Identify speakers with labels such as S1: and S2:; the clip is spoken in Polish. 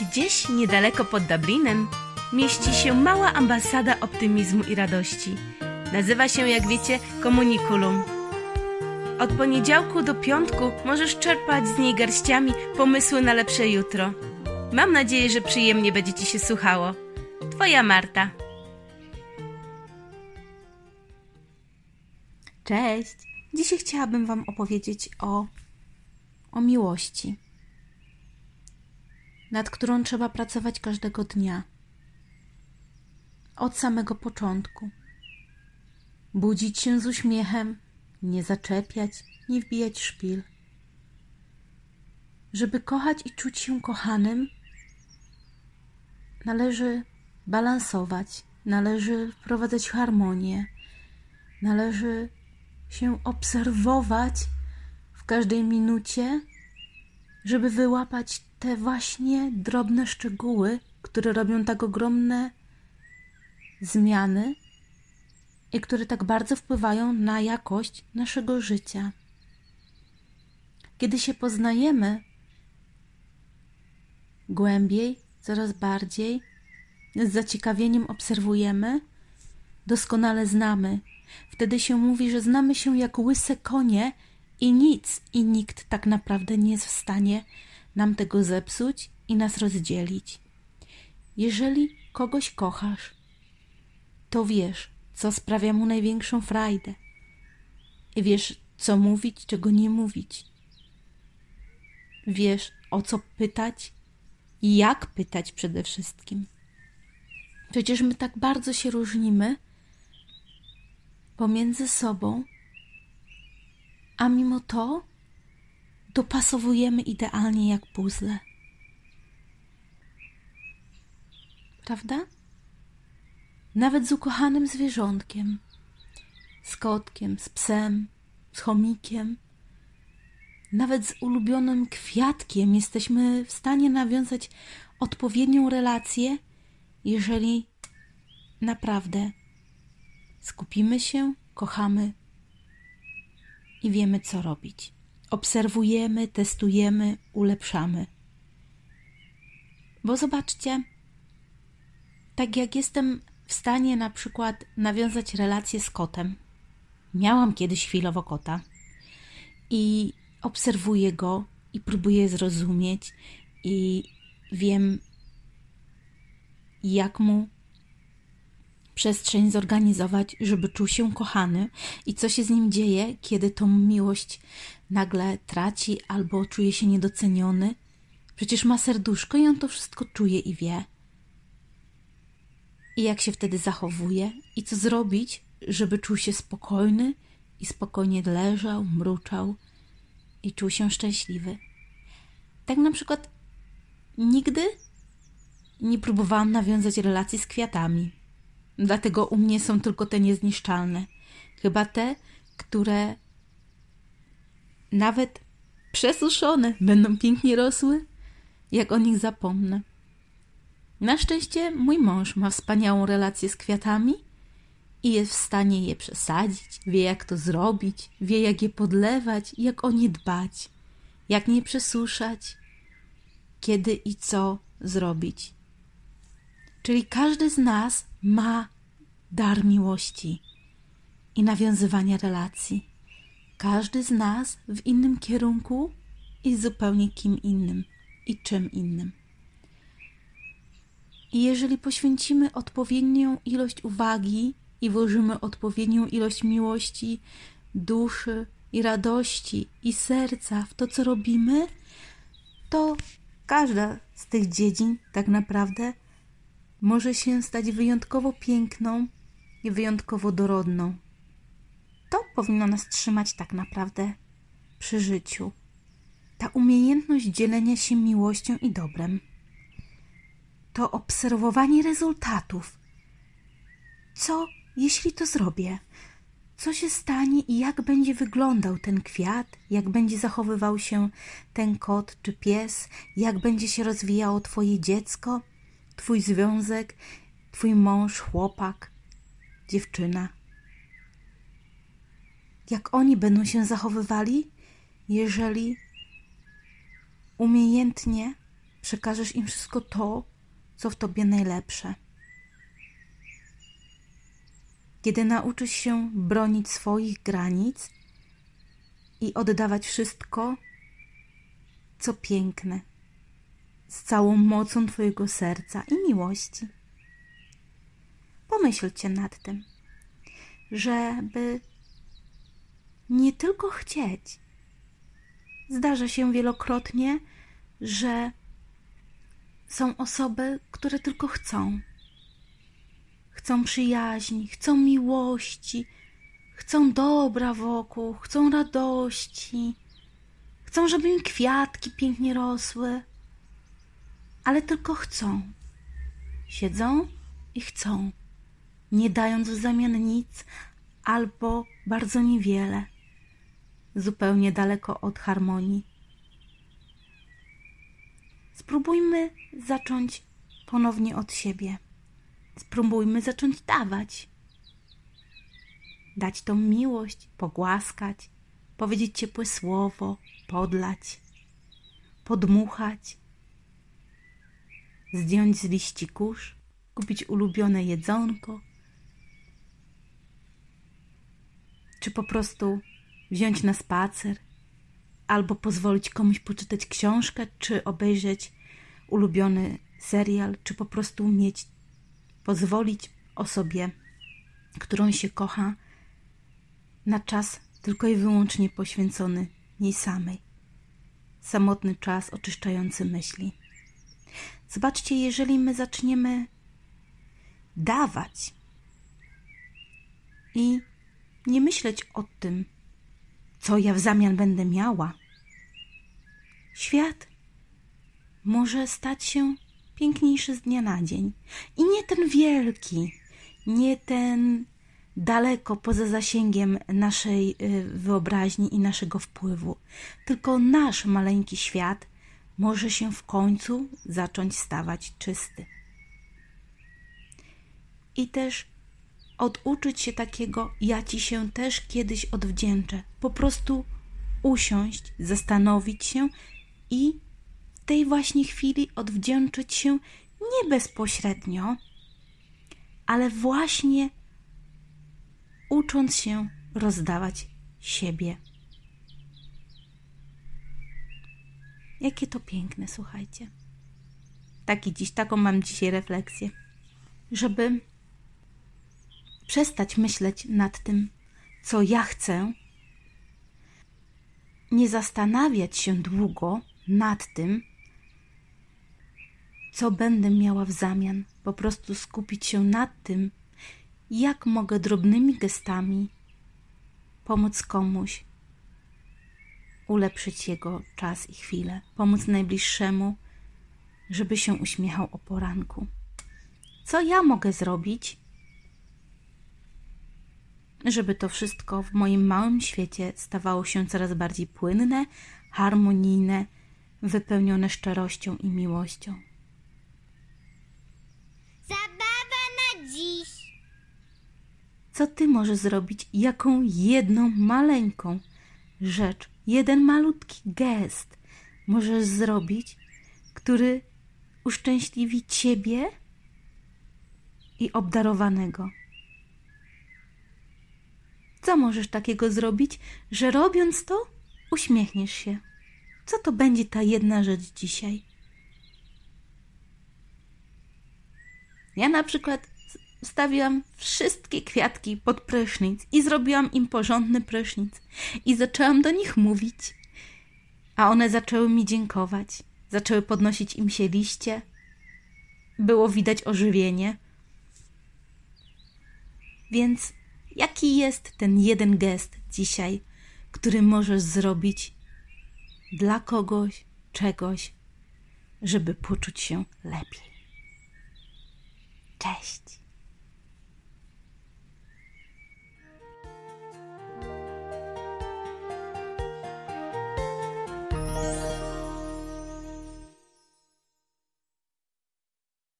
S1: Gdzieś niedaleko pod Dublinem mieści się mała ambasada optymizmu i radości. Nazywa się, jak wiecie, Komunikulum. Od poniedziałku do piątku możesz czerpać z niej garściami pomysły na lepsze jutro. Mam nadzieję, że przyjemnie będzie Ci się słuchało. Twoja Marta.
S2: Cześć! Dzisiaj chciałabym Wam opowiedzieć o, o miłości, nad którą trzeba pracować każdego dnia. Od samego początku. Budzić się z uśmiechem, nie zaczepiać, nie wbijać szpil. Żeby kochać i czuć się kochanym, należy balansować, należy wprowadzać harmonię, należy się obserwować w każdej minucie, żeby wyłapać te właśnie drobne szczegóły, które robią tak ogromne zmiany i które tak bardzo wpływają na jakość naszego życia. Kiedy się poznajemy głębiej, coraz bardziej, z zaciekawieniem obserwujemy, doskonale znamy. Wtedy się mówi, że znamy się jak łyse konie i nic i nikt tak naprawdę nie jest w stanie nam tego zepsuć i nas rozdzielić. Jeżeli kogoś kochasz, to wiesz, co sprawia mu największą frajdę. I wiesz, co mówić, czego nie mówić. Wiesz, o co pytać i jak pytać przede wszystkim. Przecież my tak bardzo się różnimy pomiędzy sobą, a mimo to dopasowujemy idealnie jak puzzle. Prawda? Nawet z ukochanym zwierzątkiem, z kotkiem, z psem, z chomikiem, nawet z ulubionym kwiatkiem jesteśmy w stanie nawiązać odpowiednią relację, jeżeli naprawdę skupimy się, kochamy i wiemy, co robić. Obserwujemy, testujemy, ulepszamy. Bo zobaczcie, tak jak jestem w stanie na przykład nawiązać relację z kotem. Miałam kiedyś chwilowo kota i obserwuję go i próbuję zrozumieć i wiem, jak mu przestrzeń zorganizować, żeby czuł się kochany i co się z nim dzieje, kiedy tą miłość nagle traci albo czuje się niedoceniony. Przecież ma serduszko i on to wszystko czuje i wie i jak się wtedy zachowuje i co zrobić, żeby czuł się spokojny i spokojnie leżał, mruczał i czuł się szczęśliwy. Tak na przykład nigdy nie próbowałam nawiązać relacji z kwiatami. Dlatego u mnie są tylko te niezniszczalne. Chyba te, które nawet przesuszone będą pięknie rosły, jak o nich zapomnę. Na szczęście mój mąż ma wspaniałą relację z kwiatami i jest w stanie je przesadzić, wie jak to zrobić, wie jak je podlewać, jak o nie dbać, jak nie przesuszać, kiedy i co zrobić. Czyli każdy z nas ma dar miłości i nawiązywania relacji. Każdy z nas w innym kierunku i zupełnie kim innym i czym innym. I jeżeli poświęcimy odpowiednią ilość uwagi i włożymy odpowiednią ilość miłości, duszy i radości i serca w to, co robimy, to każda z tych dziedzin tak naprawdę może się stać wyjątkowo piękną i wyjątkowo dorodną. Powinno nas trzymać tak naprawdę przy życiu. Ta umiejętność dzielenia się miłością i dobrem to obserwowanie rezultatów. Co, jeśli to zrobię? Co się stanie i jak będzie wyglądał ten kwiat, jak będzie zachowywał się ten kot czy pies, jak będzie się rozwijało Twoje dziecko, Twój związek, Twój mąż, chłopak, dziewczyna. Jak oni będą się zachowywali, jeżeli umiejętnie przekażesz im wszystko to, co w tobie najlepsze. Kiedy nauczysz się bronić swoich granic i oddawać wszystko, co piękne, z całą mocą Twojego serca i miłości. Pomyślcie nad tym, żeby nie tylko chcieć. Zdarza się wielokrotnie, że są osoby, które tylko chcą. Chcą przyjaźni, chcą miłości, chcą dobra wokół, chcą radości, chcą, żeby im kwiatki pięknie rosły, ale tylko chcą. Siedzą i chcą, nie dając w zamian nic albo bardzo niewiele, zupełnie daleko od harmonii. Spróbujmy zacząć ponownie od siebie. Spróbujmy zacząć dawać. Dać tą miłość, pogłaskać, powiedzieć ciepłe słowo, podlać, podmuchać, zdjąć z liści kurz, kupić ulubione jedzonko, czy po prostu wziąć na spacer, albo pozwolić komuś poczytać książkę, czy obejrzeć ulubiony serial, czy po prostu mieć, pozwolić osobie, którą się kocha, na czas tylko i wyłącznie poświęcony niej samej. Samotny czas oczyszczający myśli. Zobaczcie, jeżeli my zaczniemy dawać i nie myśleć o tym, co ja w zamian będę miała, świat może stać się piękniejszy z dnia na dzień. I nie ten wielki, nie ten daleko poza zasięgiem naszej y, wyobraźni i naszego wpływu, tylko nasz maleńki świat może się w końcu zacząć stawać czysty. I też oduczyć się takiego, ja ci się też kiedyś odwdzięczę. Po prostu usiąść, zastanowić się i w tej właśnie chwili odwdzięczyć się nie bezpośrednio, ale właśnie ucząc się rozdawać siebie. Jakie to piękne, słuchajcie. Taki dziś, taką mam dzisiaj refleksję. Żeby przestać myśleć nad tym, co ja chcę, nie zastanawiać się długo nad tym, co będę miała w zamian, po prostu skupić się nad tym, jak mogę drobnymi gestami pomóc komuś, ulepszyć jego czas i chwilę, pomóc najbliższemu, żeby się uśmiechał o poranku. Co ja mogę zrobić, żeby to wszystko w moim małym świecie stawało się coraz bardziej płynne, harmonijne, wypełnione szczerością i miłością.
S3: Zabawa na dziś.
S2: Co ty możesz zrobić? Jaką jedną maleńką rzecz, jeden malutki gest możesz zrobić, który uszczęśliwi ciebie i obdarowanego? Co możesz takiego zrobić, że robiąc to, uśmiechniesz się? Co to będzie ta jedna rzecz dzisiaj? Ja na przykład stawiłam wszystkie kwiatki pod prysznic i zrobiłam im porządny prysznic i zaczęłam do nich mówić. A one zaczęły mi dziękować, zaczęły podnosić im się liście. Było widać ożywienie. Więc jaki jest ten jeden gest dzisiaj, który możesz zrobić dla kogoś, czegoś, żeby poczuć się lepiej? Cześć!